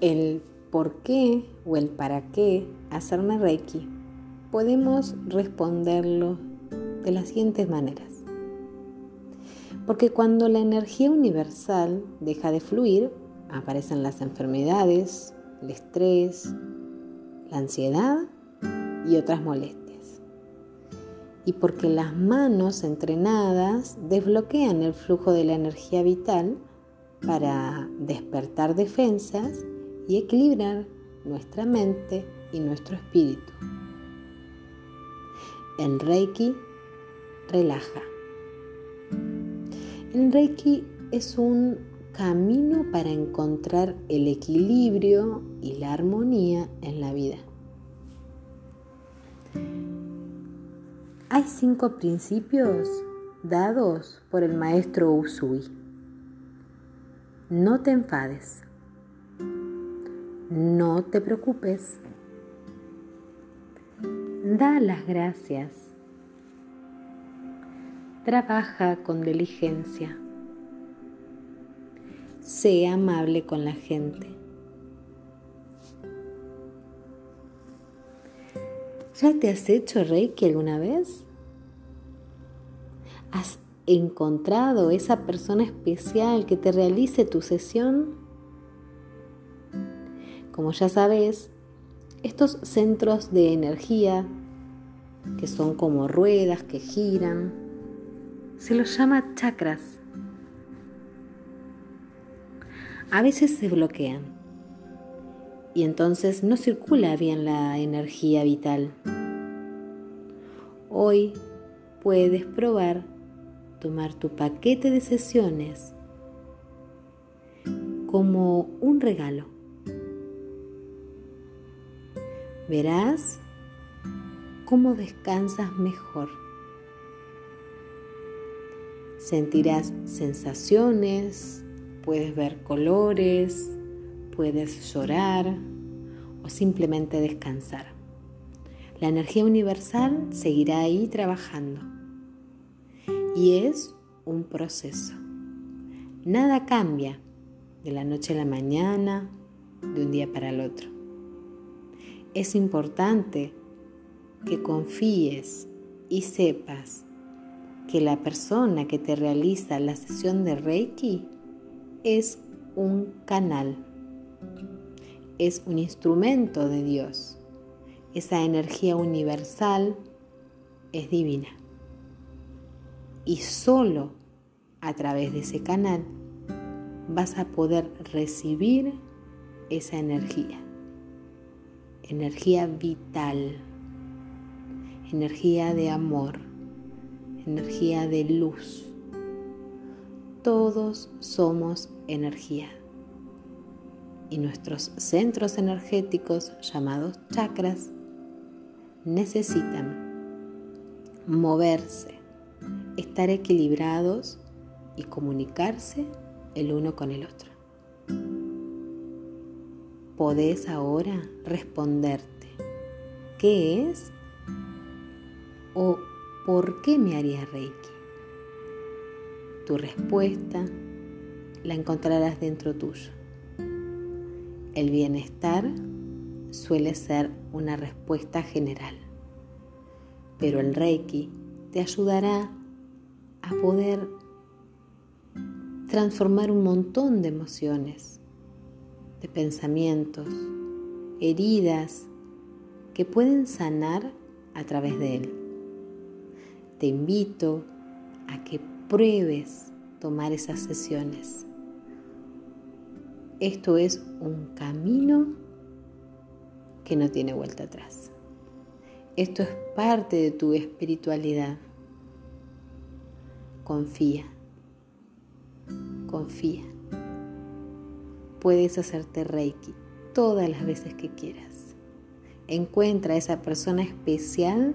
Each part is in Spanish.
el por qué o el para qué hacerme Reiki, podemos responderlo de las siguientes maneras. Porque cuando la energía universal deja de fluir, aparecen las enfermedades, el estrés, la ansiedad y otras molestias. Y porque las manos entrenadas desbloquean el flujo de la energía vital para despertar defensas y equilibrar nuestra mente y nuestro espíritu. En Reiki, relaja. El Reiki es un camino para encontrar el equilibrio y la armonía en la vida. Hay cinco principios dados por el maestro Usui. No te enfades. No te preocupes. Da las gracias. Trabaja con diligencia. Sé amable con la gente. ¿Ya te has hecho Reiki alguna vez? ¿Has encontrado esa persona especial que te realice tu sesión? Como ya sabes, estos centros de energía, que son como ruedas que giran, se los llama chakras. A veces se bloquean y entonces no circula bien la energía vital. Hoy puedes probar tomar tu paquete de sesiones como un regalo verás cómo descansas mejor. Sentirás sensaciones, puedes ver colores, puedes llorar o simplemente descansar. La energía universal seguirá ahí trabajando y es un proceso. Nada cambia de la noche a la mañana, de un día para el otro es importante que confíes y sepas que la persona que te realiza la sesión de Reiki es un canal, es un instrumento de Dios. Esa energía universal es divina. Y solo a través de ese canal vas a poder recibir esa energía energía vital, energía de amor, energía de luz. Todos somos energía. Y nuestros centros energéticos llamados chakras necesitan moverse, estar equilibrados y comunicarse el uno con el otro podés ahora responderte qué es o por qué me haría Reiki. Tu respuesta la encontrarás dentro tuyo. El bienestar suele ser una respuesta general, pero el Reiki te ayudará a poder transformar un montón de emociones de pensamientos, heridas que pueden sanar a través de él. Te invito a que pruebes tomar esas sesiones. Esto es un camino que no tiene vuelta atrás. Esto es parte de tu espiritualidad. Confía, confía puedes hacerte Reiki todas las veces que quieras. Encuentra a esa persona especial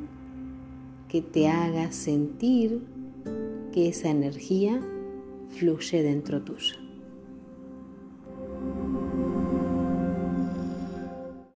que te haga sentir que esa energía fluye dentro tuyo.